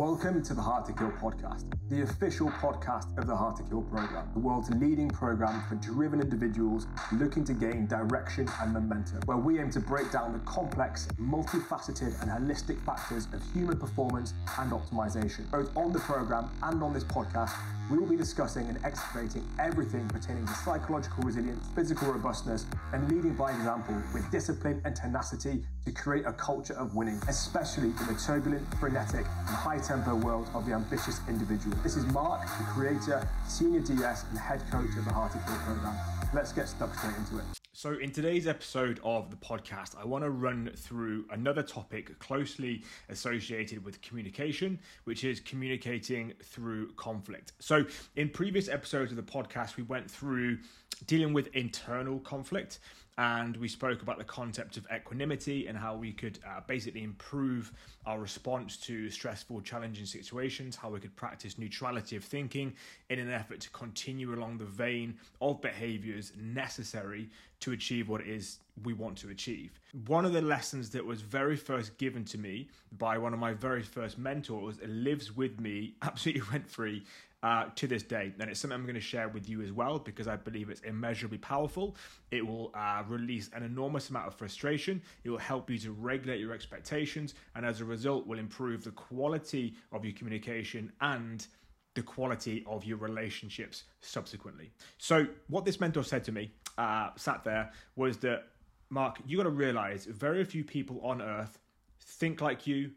Welcome to the Hard to Kill podcast, the official podcast of the Hard to Kill program, the world's leading program for driven individuals looking to gain direction and momentum, where we aim to break down the complex, multifaceted, and holistic factors of human performance and optimization. Both on the program and on this podcast, we will be discussing and excavating everything pertaining to psychological resilience, physical robustness, and leading by example with discipline and tenacity to create a culture of winning, especially in the turbulent, frenetic, and high tempo world of the ambitious individual. This is Mark, the creator, senior DS, and head coach of the Hard to Kill program. Let's get stuck straight into it. So, in today's episode of the podcast, I want to run through another topic closely associated with communication, which is communicating through conflict. So, in previous episodes of the podcast, we went through dealing with internal conflict and we spoke about the concept of equanimity and how we could uh, basically improve our response to stressful, challenging situations, how we could practice neutrality of thinking in an effort to continue along the vein of behaviors necessary to achieve what it is we want to achieve. One of the lessons that was very first given to me by one of my very first mentors lives with me absolutely rent free uh, to this day. And it's something I'm going to share with you as well because I believe it's immeasurably powerful. It will uh, release an enormous amount of frustration. It will help you to regulate your expectations, and as a result, will improve the quality of your communication and the quality of your relationships subsequently. So, what this mentor said to me, uh, sat there, was that Mark, you got to realize very few people on earth think like you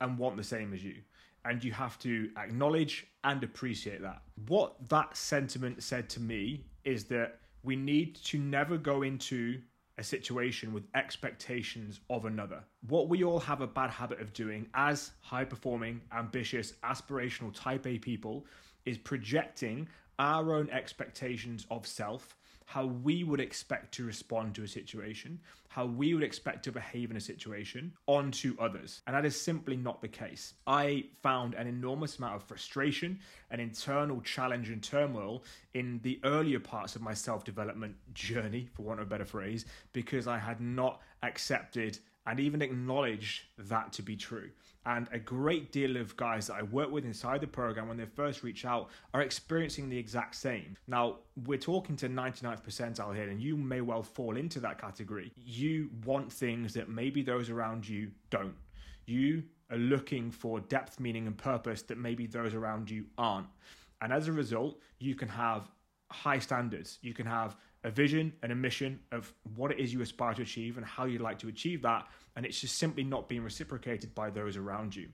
and want the same as you and you have to acknowledge and appreciate that. What that sentiment said to me is that we need to never go into a situation with expectations of another. What we all have a bad habit of doing as high performing, ambitious, aspirational type A people is projecting our own expectations of self how we would expect to respond to a situation, how we would expect to behave in a situation onto others. And that is simply not the case. I found an enormous amount of frustration and internal challenge and turmoil in the earlier parts of my self development journey, for want of a better phrase, because I had not accepted and even acknowledge that to be true. And a great deal of guys that I work with inside the program when they first reach out are experiencing the exact same. Now, we're talking to 99th percentile here, and you may well fall into that category. You want things that maybe those around you don't. You are looking for depth, meaning, and purpose that maybe those around you aren't. And as a result, you can have high standards. You can have a vision and a mission of what it is you aspire to achieve and how you'd like to achieve that, and it's just simply not being reciprocated by those around you.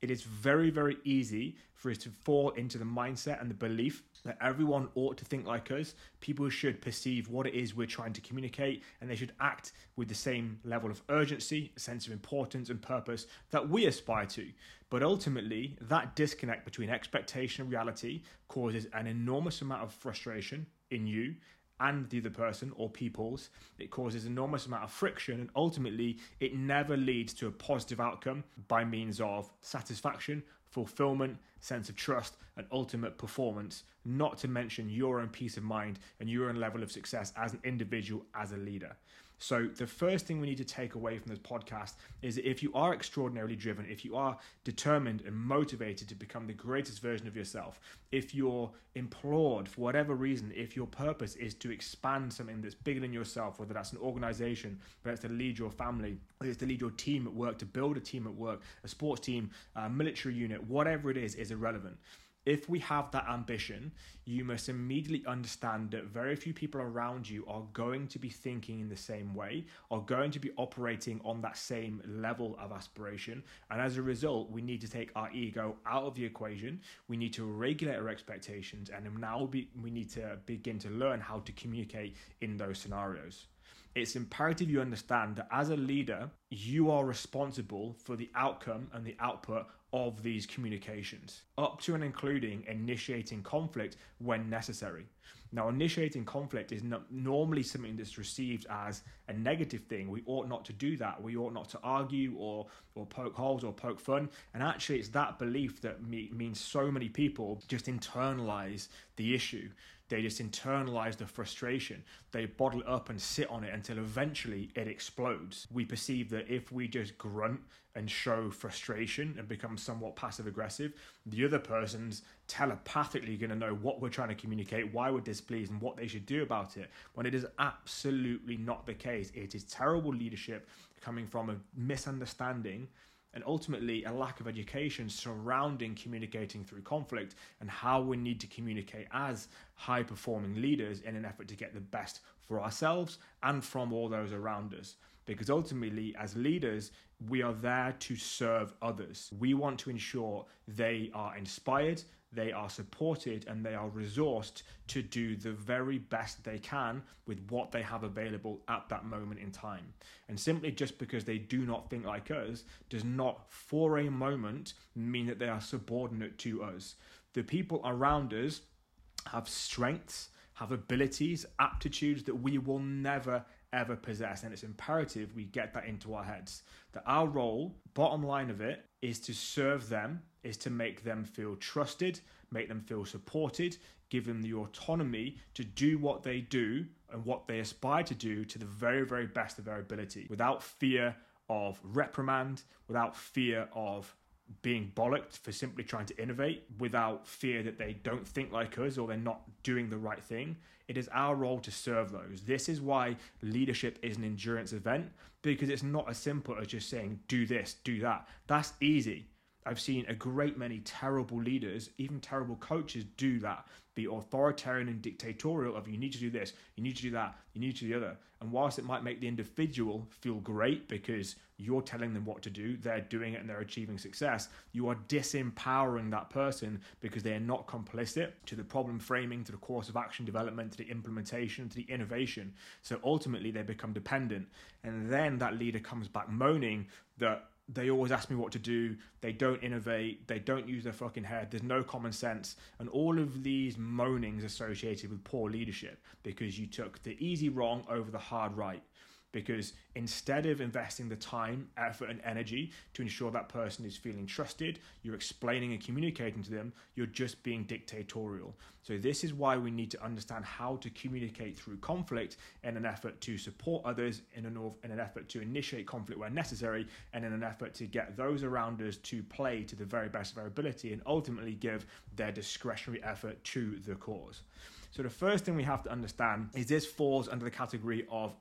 It is very, very easy for us to fall into the mindset and the belief that everyone ought to think like us. People should perceive what it is we're trying to communicate, and they should act with the same level of urgency, a sense of importance, and purpose that we aspire to. But ultimately, that disconnect between expectation and reality causes an enormous amount of frustration in you and the other person or peoples. It causes enormous amount of friction and ultimately it never leads to a positive outcome by means of satisfaction, fulfillment, sense of trust, and ultimate performance, not to mention your own peace of mind and your own level of success as an individual, as a leader. So, the first thing we need to take away from this podcast is that if you are extraordinarily driven, if you are determined and motivated to become the greatest version of yourself, if you're implored for whatever reason, if your purpose is to expand something that's bigger than yourself, whether that's an organization, whether it's to lead your family, whether it's to lead your team at work, to build a team at work, a sports team, a military unit, whatever it is, is irrelevant if we have that ambition, you must immediately understand that very few people around you are going to be thinking in the same way, are going to be operating on that same level of aspiration. And as a result, we need to take our ego out of the equation. We need to regulate our expectations. And now we, need to begin to learn how to communicate in those scenarios it's imperative you understand that as a leader, you are responsible for the outcome and the output of these communications, up to and including initiating conflict when necessary. Now, initiating conflict is not normally something that's received as a negative thing. We ought not to do that. We ought not to argue or, or poke holes or poke fun. And actually, it's that belief that me, means so many people just internalize the issue. They just internalize the frustration. They bottle it up and sit on it until eventually it explodes. We perceive that if we just grunt and show frustration and become somewhat passive aggressive. The other person's telepathically going to know what we're trying to communicate, why we're displeased, and what they should do about it. When it is absolutely not the case, it is terrible leadership coming from a misunderstanding and ultimately a lack of education surrounding communicating through conflict and how we need to communicate as high performing leaders in an effort to get the best for ourselves and from all those around us. Because ultimately, as leaders, we are there to serve others. We want to ensure they are inspired, they are supported and they are resourced to do the very best they can with what they have available at that moment in time. And simply just because they do not think like us does not for a moment mean that they are subordinate to us. The people around us have strengths, have abilities, aptitudes that we will never ever possess. And it's imperative we get that into our heads. That our role, bottom line of it, is to serve them, is to make them feel trusted, make them feel supported, give them the autonomy to do what they do and what they aspire to do to the very, very best of their ability without fear of reprimand, without fear of being bollocked for simply trying to innovate without fear that they don't think like us or they're not doing the right thing. It is our role to serve those. This is why leadership is an endurance event because it's not as simple as just saying, do this, do that. That's easy. I've seen a great many terrible leaders, even terrible coaches, do that. Be authoritarian and dictatorial of you need to do this, you need to do that, you need to do the other. And whilst it might make the individual feel great because you're telling them what to do, they're doing it and they're achieving success, you are disempowering that person because they are not complicit to the problem framing, to the course of action development, to the implementation, to the innovation. So ultimately they become dependent. And then that leader comes back moaning that they always ask me what to do. They don't innovate. They don't use their fucking head. There's no common sense. And all of these moanings associated with poor leadership because you took the easy wrong over the hard right because instead of investing the time, effort, and energy to ensure that person is feeling trusted, you're explaining and communicating to them, you're just being dictatorial. So, this is why we need to understand how to communicate through conflict in an effort to support others, in an, in an effort to initiate conflict where necessary, and in an effort to get those around us to play to the very best of their ability and ultimately give their discretionary effort to the cause. So, the first thing we have to understand is this falls under the category of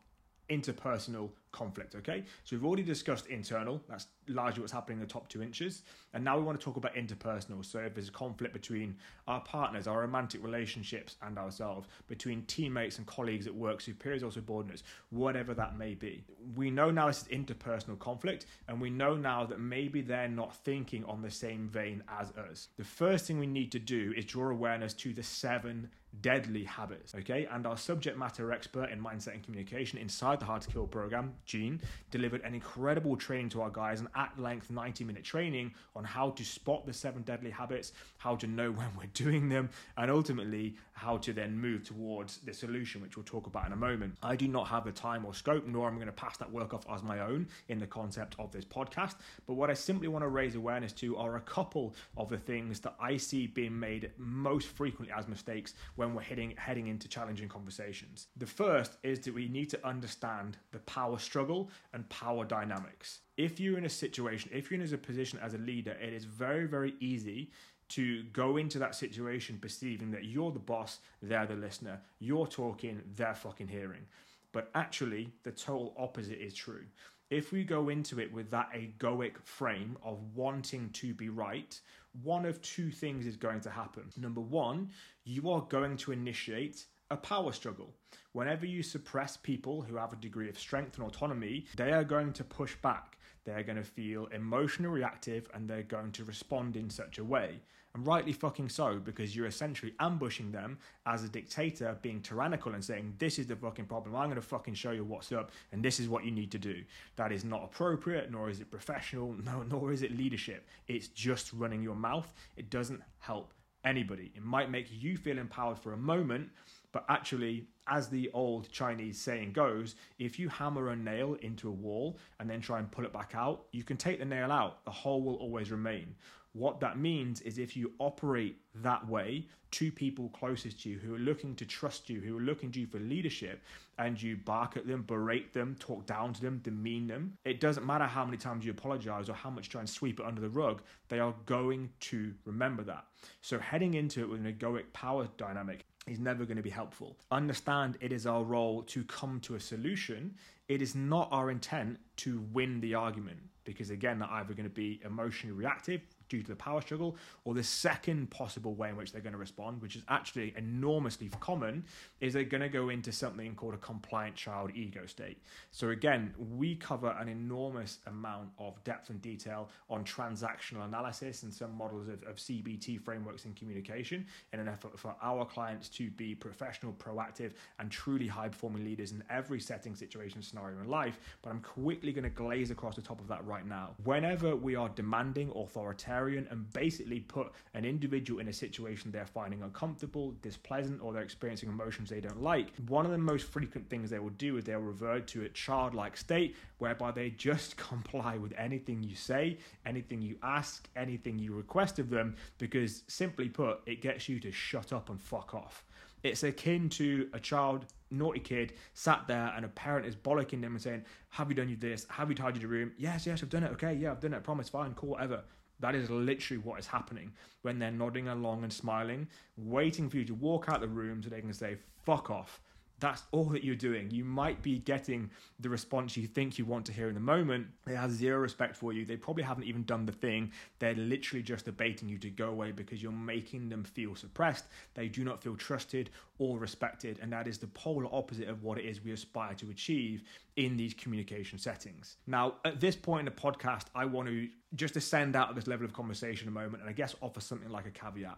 interpersonal conflict. Okay, so we've already discussed internal, that's largely what's happening in the top two inches, and now we want to talk about interpersonal. So if there's a conflict between our partners, our romantic relationships, and ourselves, between teammates and colleagues at work, superiors or subordinates, whatever that may be, we know now this is interpersonal conflict, and we know now that maybe they're not thinking on the same vein as us. The first thing we need to do is draw awareness to the seven deadly habits. Okay, and our subject matter expert in mindset and communication inside the Hard to Kill program, Gene, delivered an incredible training to our guys, an at length 90 minute training on how to spot the seven deadly habits, how to know when we're doing them, and ultimately how to then move towards the solution, which we'll talk about in a moment. I do not have the time or scope, nor am I going to pass that work off as my own in the concept of this podcast. But what I simply want to raise awareness to are a couple of the things that I see being made most frequently as mistakes when we're heading heading into challenging conversations. The first is that we need to understand the power struggle and power dynamics. If you're in a situation, if you're in a position as a leader, it is very, very easy to go into that situation perceiving that you're the boss, they're the listener, you're talking, they're fucking hearing. But actually, the total opposite is true. If we go into it with that egoic frame of wanting to be right, one of two things is going to happen. Number one, you are going to initiate a power struggle. Whenever you suppress people who have a degree of strength and autonomy, they are going to push back. They're going to feel emotionally reactive and they're going to respond in such a way. And rightly fucking so, because you're essentially ambushing them as a dictator, being tyrannical and saying, This is the fucking problem. I'm going to fucking show you what's up, and this is what you need to do. That is not appropriate, nor is it professional, no, nor is it leadership. It's just running your mouth. It doesn't help anybody. It might make you feel empowered for a moment, but actually, as the old Chinese saying goes, if you hammer a nail into a wall and then try and pull it back out, you can take the nail out, the hole will always remain. What that means is if you operate that way to people closest to you who are looking to trust you, who are looking to you for leadership, and you bark at them, berate them, talk down to them, demean them, it doesn't matter how many times you apologize or how much you try and sweep it under the rug, they are going to remember that. So heading into it with an egoic power dynamic is never going to be helpful. Understand it is our role to come to a solution. It is not our intent to win the argument because, again, they're either going to be emotionally reactive, due to the power struggle, or the second possible way in which they're going to respond, which is actually enormously common, is they're going to go into something called a compliant child ego state. So, again, we cover an enormous amount of depth and detail on transactional analysis and some models of, of CBT frameworks in communication in an effort for our clients to be professional, proactive, and truly high performing leaders in every setting, situation, scenario in life. But I'm quickly going to glaze across the top of that right now. Whenever we are demanding, authoritarian, and basically put an individual in a situation they're finding uncomfortable, displeasant, or they're experiencing emotions they don't like, one of the most frequent things they will do is they'll revert to a childlike state whereby they just comply with anything you say, anything you ask, anything you request of them, because simply put, it gets you to shut up and fuck off. It's akin to a child, naughty kid, sat there and a parent is bollocking them and saying, Have you done you this? Have you tidied your room? Yes, yes, I've done it. Okay, yeah, I've done it. I promise, fine, cool, whatever. That is literally what is happening when they're nodding along and smiling, waiting for you to walk out the room so they can say, fuck off. That's all that you're doing. You might be getting the response you think you want to hear in the moment. They have zero respect for you. They probably haven't even done the thing. They're literally just debating you to go away because you're making them feel suppressed. They do not feel trusted or respected. And that is the polar opposite of what it is we aspire to achieve in these communication settings. Now, at this point in the podcast, I want to just ascend out of this level of conversation a moment and I guess offer something like a caveat.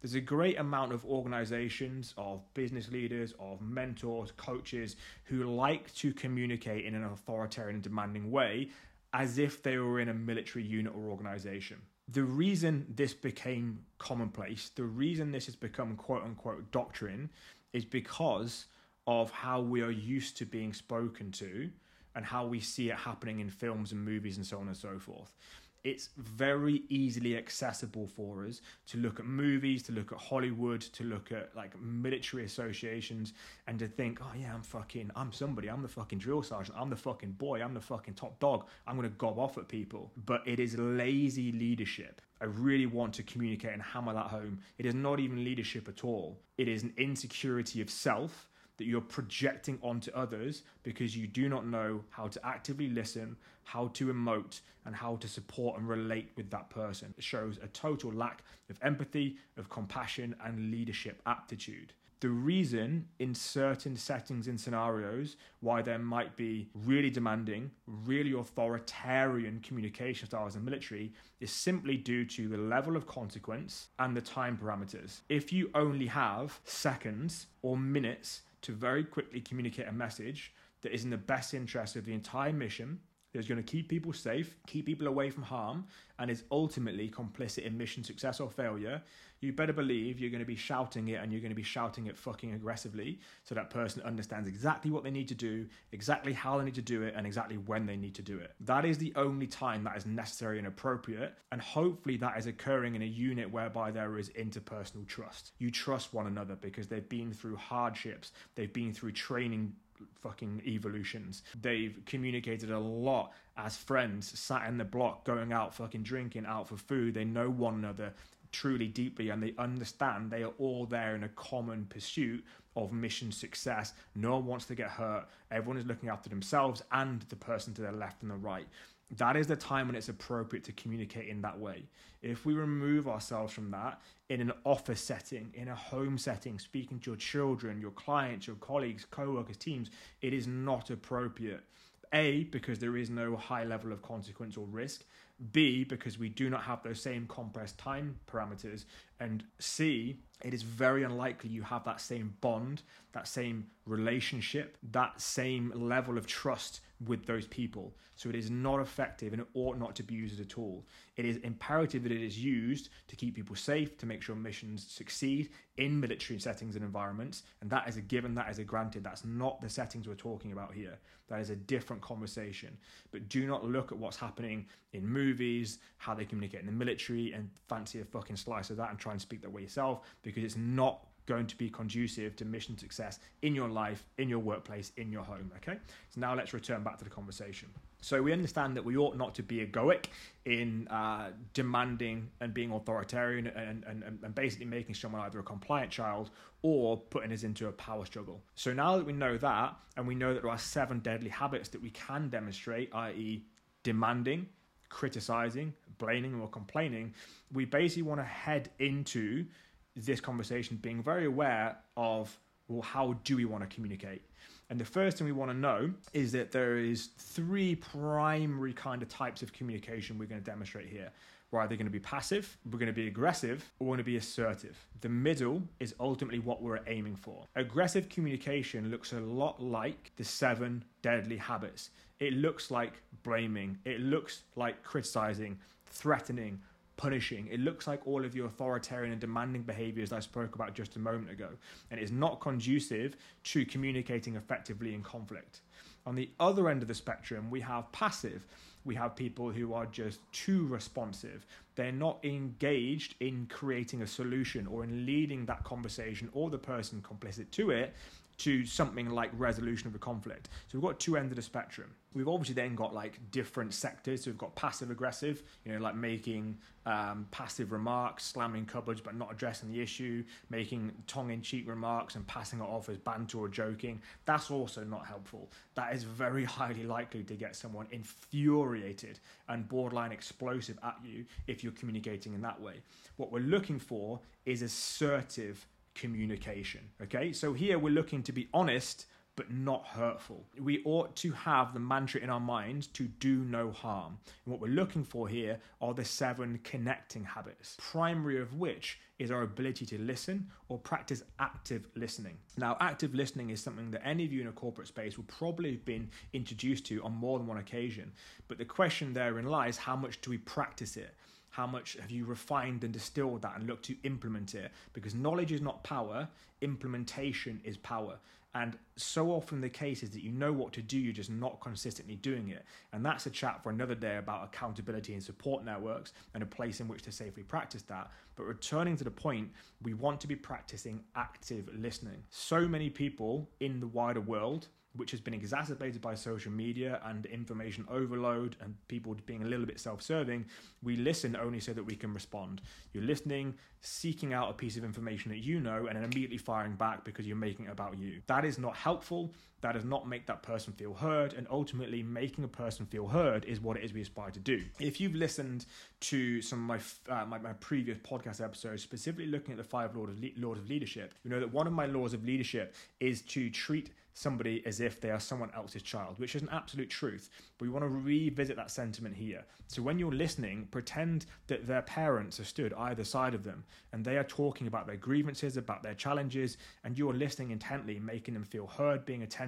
There's a great amount of organizations, of business leaders, of mentors, coaches who like to communicate in an authoritarian and demanding way as if they were in a military unit or organization. The reason this became commonplace, the reason this has become quote unquote doctrine, is because of how we are used to being spoken to and how we see it happening in films and movies and so on and so forth it's very easily accessible for us to look at movies, to look at Hollywood, to look at like military associations, and to think, oh yeah, I'm fucking, I'm somebody, I'm the fucking drill sergeant, I'm the fucking boy, I'm the fucking top dog, I'm gonna gob off at people. But it is lazy leadership. I really want to communicate and hammer that home. It is not even leadership at all. It is an insecurity of self that you're projecting onto others because you do not know how to actively listen, how to emote, and how to support and relate with that person. It shows a total lack of empathy, of compassion, and leadership aptitude. The reason in certain settings and scenarios why there might be really demanding, really authoritarian communication styles in military is simply due to the level of consequence and the time parameters. If you only have seconds or minutes to very quickly communicate a message that is in the best interest of the entire mission, is going to keep people safe, keep people away from harm, and is ultimately complicit in mission success or failure, you better believe you're going to be shouting it and you're going to be shouting it fucking aggressively so that person understands exactly what they need to do, exactly how they need to do it, and exactly when they need to do it. That is the only time that is necessary and appropriate, and hopefully that is occurring in a unit whereby there is interpersonal trust. You trust one another because they've been through hardships, they've been through training fucking evolutions. They've communicated a lot as friends, sat in the block, going out, fucking drinking, out for food. They know one another truly deeply and they understand they are all there in a common pursuit of mission success. No one wants to get hurt. Everyone is looking after themselves and the person to their left and the right. That is the time when it's appropriate to communicate in that way. If we remove ourselves from that in an office setting, in a home setting, speaking to your children, your clients, your colleagues, co workers, teams, it is not appropriate. A, because there is no high level of consequence or risk. B, because we do not have those same compressed time parameters. And C, it is very unlikely you have that same bond, that same relationship, that same level of trust with those people. So it is not effective and it ought not to be used at all. It is imperative that it is used to keep people safe, to make sure missions succeed in military settings and environments. And that is a given, that is a granted. That's not the settings we're talking about here. That is a different conversation. But do not look at what's happening in movies, how they communicate in the military, and fancy a fucking slice of that and try and speak that way yourself because it's not going to be conducive to mission success in your life, in your workplace, in your home. Okay, so now let's return back to the conversation. So we understand that we ought not to be egoic in uh, demanding and being authoritarian and, and, and basically making someone either a compliant child or putting us into a power struggle. So now that we know that, and we know that there are seven deadly habits that we can demonstrate, i.e., demanding, criticizing, blaming, or complaining, we basically want to head into this conversation being very aware of well, how do we want to communicate? And the first thing we want to know is that there is three primary kind of types of communication we're going to demonstrate here. We're either going to be passive, we're going to be aggressive, or we're going to be assertive. The middle is ultimately what we're aiming for. Aggressive communication looks a lot like the seven deadly habits. It looks like blaming, it looks like criticizing, threatening, punishing. It looks like all of your authoritarian and demanding behaviors I spoke about just a moment ago, and it's not conducive to communicating effectively in conflict. On the other end of the spectrum, we have passive. We have people who are just too responsive. They're not engaged in creating a solution or in leading that conversation or the person complicit to it to something like resolution of a conflict. So we've got two ends of the spectrum. We've obviously then got like different sectors. So we've got passive aggressive, you know, like making um, passive remarks, slamming cupboards but not addressing the issue, making tongue in cheek remarks and passing it off as banter or joking. That's also not helpful. That is very highly likely to get someone infuriated and borderline explosive at you if you're communicating in that way. What we're looking for is assertive communication. Okay, so here we're looking to be honest but not hurtful. We ought to have the mantra in our mind to do no harm. And what we're looking for here are the seven connecting habits, primary of which is our ability to listen or practice active listening. Now, active listening is something that any of you in a corporate space will probably have been introduced to on more than one occasion. But the question therein lies how much do we practice it? How much have you refined and distilled that and looked to implement it? Because knowledge is not power, implementation is power. And so often the case is that you know what to do, you're just not consistently doing it. And that's a chat for another day about accountability and support networks and a place in which to safely practice that. But returning to the point, we want to be practicing active listening. So many people in the wider world which has been exacerbated by social media and information overload and people being a little bit self serving, we listen only so that we can respond. You're listening, seeking out a piece of information that you know, and then immediately firing back because you're making it about you. That is not helpful. That does not make that person feel heard. And ultimately, making a person feel heard is what it is we aspire to do. If you've listened to some of my, uh, my, my, previous podcast episodes, specifically looking at the five laws of, le- laws of leadership, you know that one of my laws of leadership is to treat somebody as if they are someone else's child, which is an absolute truth. But we want to revisit that sentiment here. So when you're listening, pretend that their parents are stood either side of them and they are talking about their grievances, about their challenges, and you're listening intently, making them feel heard, being attentive.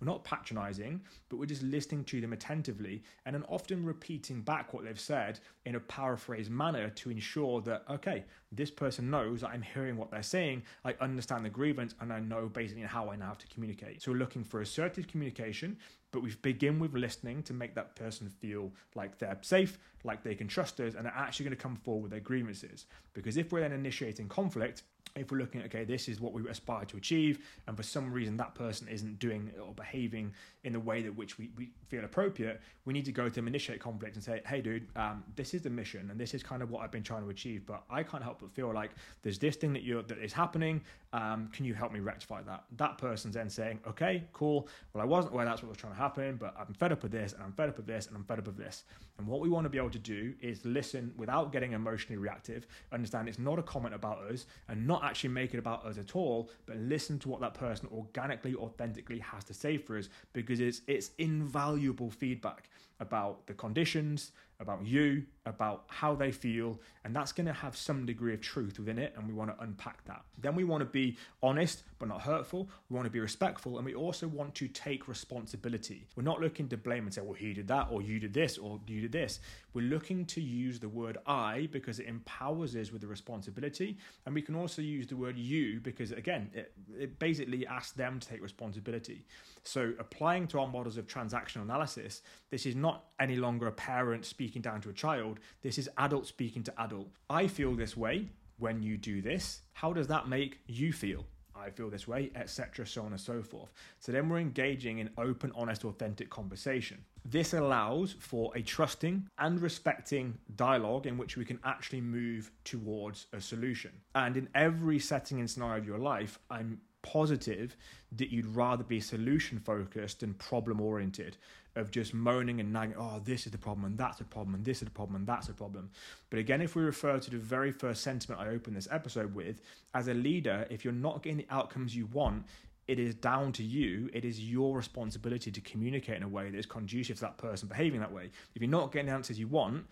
We're not patronizing, but we're just listening to them attentively and then often repeating back what they've said in a paraphrased manner to ensure that, okay, this person knows that I'm hearing what they're saying, I understand the grievance, and I know basically how I now have to communicate. So we're looking for assertive communication, but we begin with listening to make that person feel like they're safe, like they can trust us, and they're actually going to come forward with their grievances. Because if we're then initiating conflict, if we're looking at okay this is what we aspire to achieve and for some reason that person isn't doing or behaving in the way that which we, we feel appropriate we need to go to them initiate conflict and say hey dude um, this is the mission and this is kind of what i've been trying to achieve but i can't help feel like there's this thing that you're that is happening um, can you help me rectify that? That person's then saying okay cool. Well i wasn't aware that's what was trying to happen but i'm fed up with this and i'm fed up with this and i'm fed up with this. And what we want to be able to do is listen without getting emotionally reactive understand it's not a comment about us and not actually make it about us at all, but listen to what that person organically, authentically has to say for us because it's it's invaluable feedback about the conditions, about you, about how they feel, and that's going to have some degree of truth within it, and we want to unpack that. Then we want to be honest but not hurtful. We want to be respectful, and we also want to take responsibility. We're not looking to blame and say, well, he did that, or you did this, or you did this. We're looking to use the word I because it empowers us with the responsibility, and we can also use the word you because, again, it, it basically asks them to take responsibility. So, applying to our models of transactional analysis, this is not any longer a parent speaking down to a child, this is adult speaking to adult. I feel this way when you do this. How does that make you feel? I feel this way, etc., so on and so forth. So then we're engaging in open, honest, authentic conversation. This allows for a trusting and respecting dialogue in which we can actually move towards a solution. And in every setting and scenario of your life, I'm positive that you'd rather be solution focused than problem oriented of just moaning and nagging, oh, this is the problem, and that's the problem, and this is the problem, and that's the problem. But again, if we refer to the very first sentiment I opened this episode with, as a leader, if you're not getting the outcomes you want, it is down to you. It is your responsibility to communicate in a way that is conducive to that person behaving that way. If you're not getting the answers you want,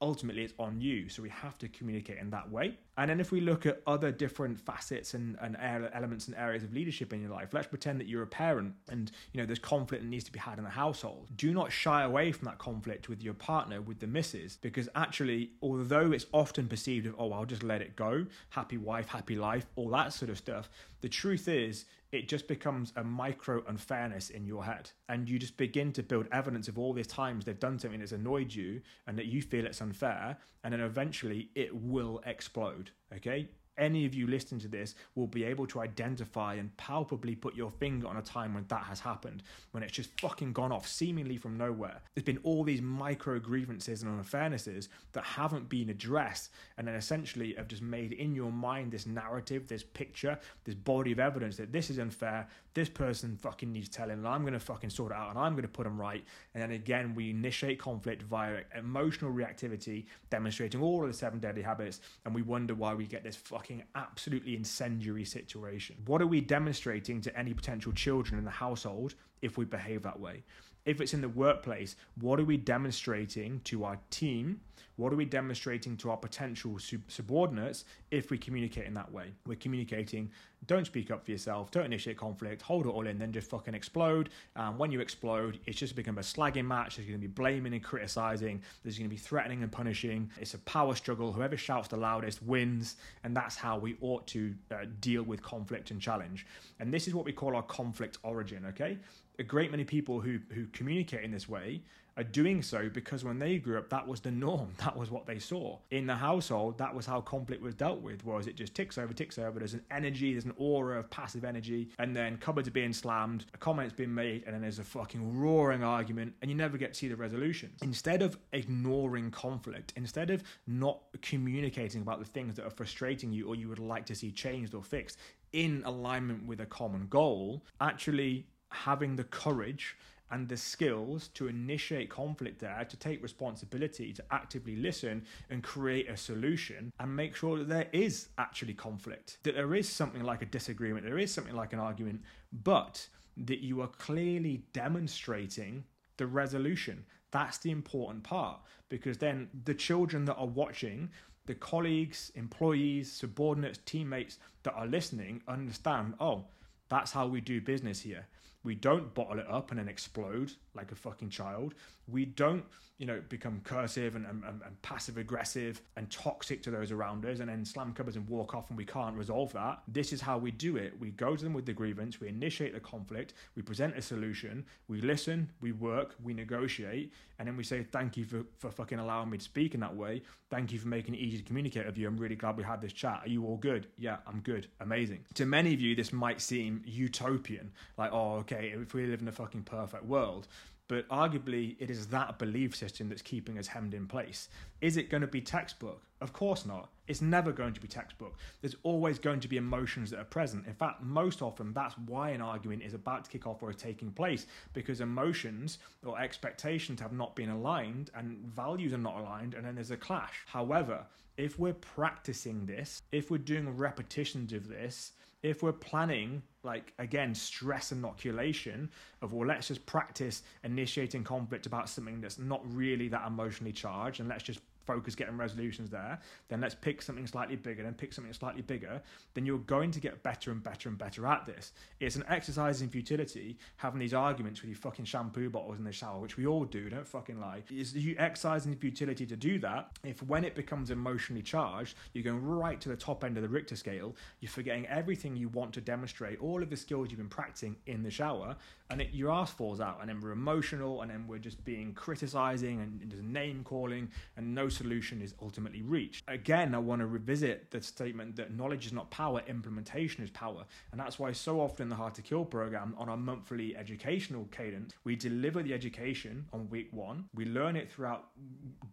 ultimately it's on you. So we have to communicate in that way. And then if we look at other different facets and, and elements and areas of leadership in your life, let's pretend that you're a parent and you know there's conflict that needs to be had in the household. Do not shy away from that conflict with your partner, with the missus, because actually, although it's often perceived of, oh, I'll just let it go, happy wife, happy life, all that sort of stuff, the truth is it just becomes a micro unfairness in your head. And you just begin to build evidence of all these times they've done something that's annoyed you and that you feel it's unfair. And then eventually it will explode. Okay any of you listening to this will be able to identify and palpably put your finger on a time when that has happened, when it's just fucking gone off seemingly from nowhere. There's been all these micro grievances and unfairnesses that haven't been addressed, and then essentially have just made in your mind this narrative, this picture, this body of evidence that this is unfair, this person fucking needs telling, and I'm gonna fucking sort it out, and I'm gonna put them right. And then again, we initiate conflict via emotional reactivity, demonstrating all of the seven deadly habits, and we wonder why we get this fucking fucking absolutely incendiary situation. What are we demonstrating to any potential children in the household if we behave that way? If it's in the workplace, what are we demonstrating to our team? What are we demonstrating to our potential subordinates if we communicate in that way? We're communicating, don't speak up for yourself, don't initiate conflict, hold it all in, then just fucking explode. And when you explode, it's just become a slagging match. There's going to be blaming and criticizing. There's going to be threatening and punishing. It's a power struggle. Whoever shouts the loudest wins. And that's how we ought to uh, deal with conflict and challenge. And this is what we call our conflict origin, okay? A great many people who who communicate in this way are doing so because when they grew up that was the norm. That was what they saw. In the household that was how conflict was dealt with was it just ticks over ticks over there's an energy there's an aura of passive energy and then cupboards are being slammed a comment's being made and then there's a fucking roaring argument and you never get to see the resolution. Instead of ignoring conflict instead of not communicating about the things that are frustrating you or you would like to see changed or fixed in alignment with a common goal actually having the courage and the skills to initiate conflict there, to take responsibility, to actively listen and create a solution and make sure that there is actually conflict, that there is something like a disagreement, there is something like an argument, but that you are clearly demonstrating the resolution. That's the important part because then the children that are watching, the colleagues, employees, subordinates, teammates that are listening understand, oh, that's how we do business here. We don't bottle it up and then explode like a fucking child. We don't, you know, become cursive and, and, and passive aggressive and toxic to those around us and then slam cupboards and walk off and we can't resolve that. This is how we do it. We go to them with the grievance, we initiate the conflict, we present a solution, we listen, we work, we negotiate, and then we say, Thank you for, for fucking allowing me to speak in that way. Thank you for making it easy to communicate with you. I'm really glad we had this chat. Are you all good? Yeah, I'm good. Amazing. To many of you, this might seem utopian. Like, oh, okay, if we live in a fucking perfect world. But arguably, it is that belief system that's keeping us hemmed in place. Is it going to be textbook? Of course not. It's never going to be textbook. There's always going to be emotions that are present. In fact, most often that's why an argument is about to kick off or is taking place because emotions or expectations have not been aligned and values are not aligned, and then there's a clash. However, if we're practicing this, if we're doing repetitions of this, if we're planning like again stress inoculation of well let's just practice initiating conflict about something that's not really that emotionally charged and let's just focus getting resolutions there, then let's pick something slightly bigger, then pick something slightly bigger, then you're going to get better and better and better at this. It's an exercise in futility having these arguments with your fucking shampoo bottles in the shower, which we all do, don't fucking lie. Is you exercise in futility to do that if when it becomes emotionally charged, you're going right to the top end of the Richter scale, you're forgetting everything you want to demonstrate, all of the skills you've been practicing in the shower, and it, your ass falls out, and then we're emotional, and then we're just being criticizing and there's name calling and no solution is ultimately reached. Again, I want to revisit the statement that knowledge is not power, implementation is power. And that's why so often in the Hard to Kill program, on our monthly educational cadence, we deliver the education on week one, we learn it throughout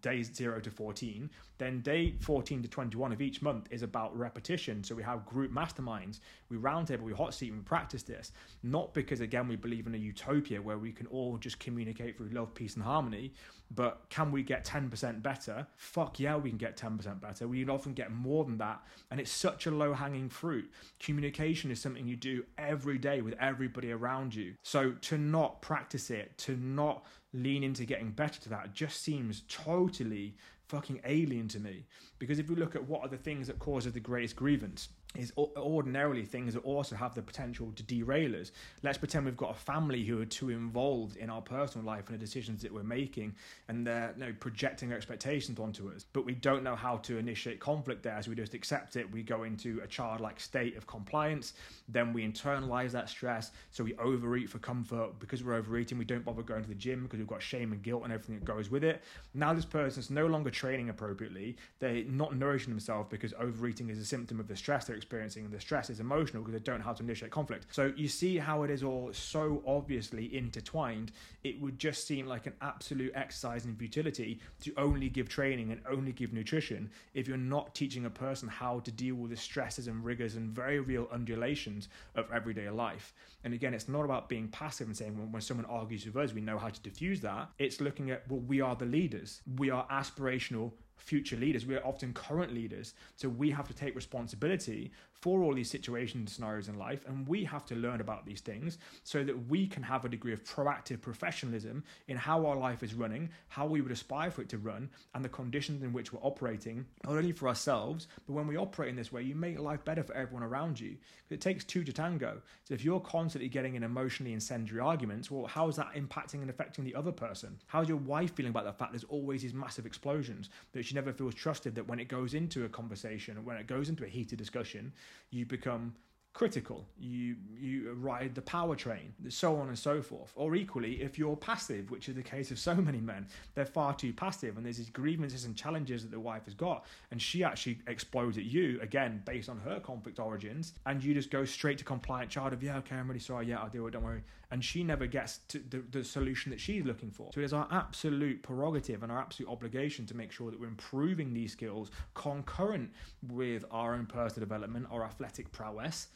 days 0 to 14. Then day 14 to 21 of each month is about repetition. So we have group masterminds, we roundtable, we hot seat, and we practice this. Not because, again, we believe in a utopia where we can all just communicate through love, peace, and harmony, but can we get 10% better? Fuck yeah, we can get 10% better. We can often get more than that. And it's such a low hanging fruit. Communication is something you do every day with everybody around you. So to not practice it, to not lean into getting better to that just seems totally fucking alien to me. Because if we look at what are the things that causes the greatest grievance, is ordinarily things that also have the potential to derail us. Let's pretend we've got a family who are too involved in our personal life and the decisions that we're making, and they're you know, projecting expectations onto us. But we don't know how to initiate conflict there, so we just accept it. We go into a childlike state of compliance, then we internalize that stress, so we overeat for comfort. Because we're overeating, we don't bother going to the gym because we've got shame and guilt and everything that goes with it. Now this person's no longer training appropriately. They're not nourishing themselves because overeating is a symptom of the stress they're experiencing and the stress is emotional because they don't how to initiate conflict. So you see how it is all so obviously intertwined. It would just seem like an absolute exercise in futility to only give training and only give nutrition if you're not teaching a person how to deal with the stresses and rigors and very real undulations of everyday life. And again, it's not about being passive and saying when, when someone argues with us, we know how to diffuse that. It's looking at, well, we are the leaders. We are aspirational future leaders. We are often current leaders. So we have to take responsibility for all these situations scenarios in life. And we have to learn about these things so that we can have a degree of proactive professionalism in how our life is running, how we would aspire for it to run, and the conditions in which we're operating, not only for ourselves, but when we operate in this way, you make life better for everyone around you. It takes two to tango. So if you're constantly getting in emotionally incendiary arguments, well, how is that impacting and affecting the other person? How's your wife feeling about the fact there's always these massive explosions that she never feels trusted that when it goes into a conversation, when it goes into a heated discussion, you become critical. You you ride the power train so on and so forth. Or equally if you're passive which is the case of so many men they're far too passive and there's these grievances and challenges that the wife has got and she actually explodes at you again based on her conflict origins and you just go straight to compliant child of yeah okay i'm really sorry. Yeah i'll do it. Don't worry and she never gets to the, the solution that she's looking for. So it is our absolute prerogative and our absolute obligation to make sure that we're improving these skills concurrent with our own personal development our athletic prowess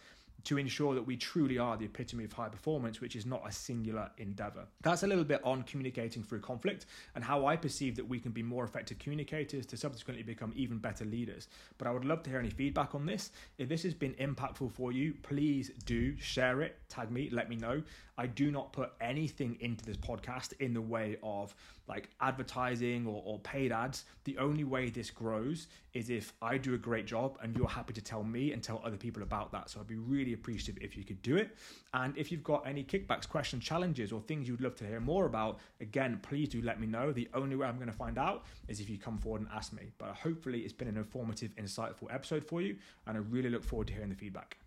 to ensure that we truly are the epitome of high performance, which is not a singular endeavor. That's a little bit on communicating through conflict and how I perceive that we can be more effective communicators to subsequently become even better leaders. But I would love to hear any feedback on this. If this has been impactful for you, please do share it, tag me, let me know. I do not put anything into this podcast in the way of like advertising or, or paid ads. The only way this grows is if I do a great job and you're happy to tell me and tell other people about that. So I'd be really appreciative if you could do it. And if you've got any kickbacks, questions, challenges, or things you'd love to hear more about, again, please do let me know. The only way I'm going to find out is if you come forward and ask me. But hopefully, it's been an informative, insightful episode for you, and I really look forward to hearing the feedback.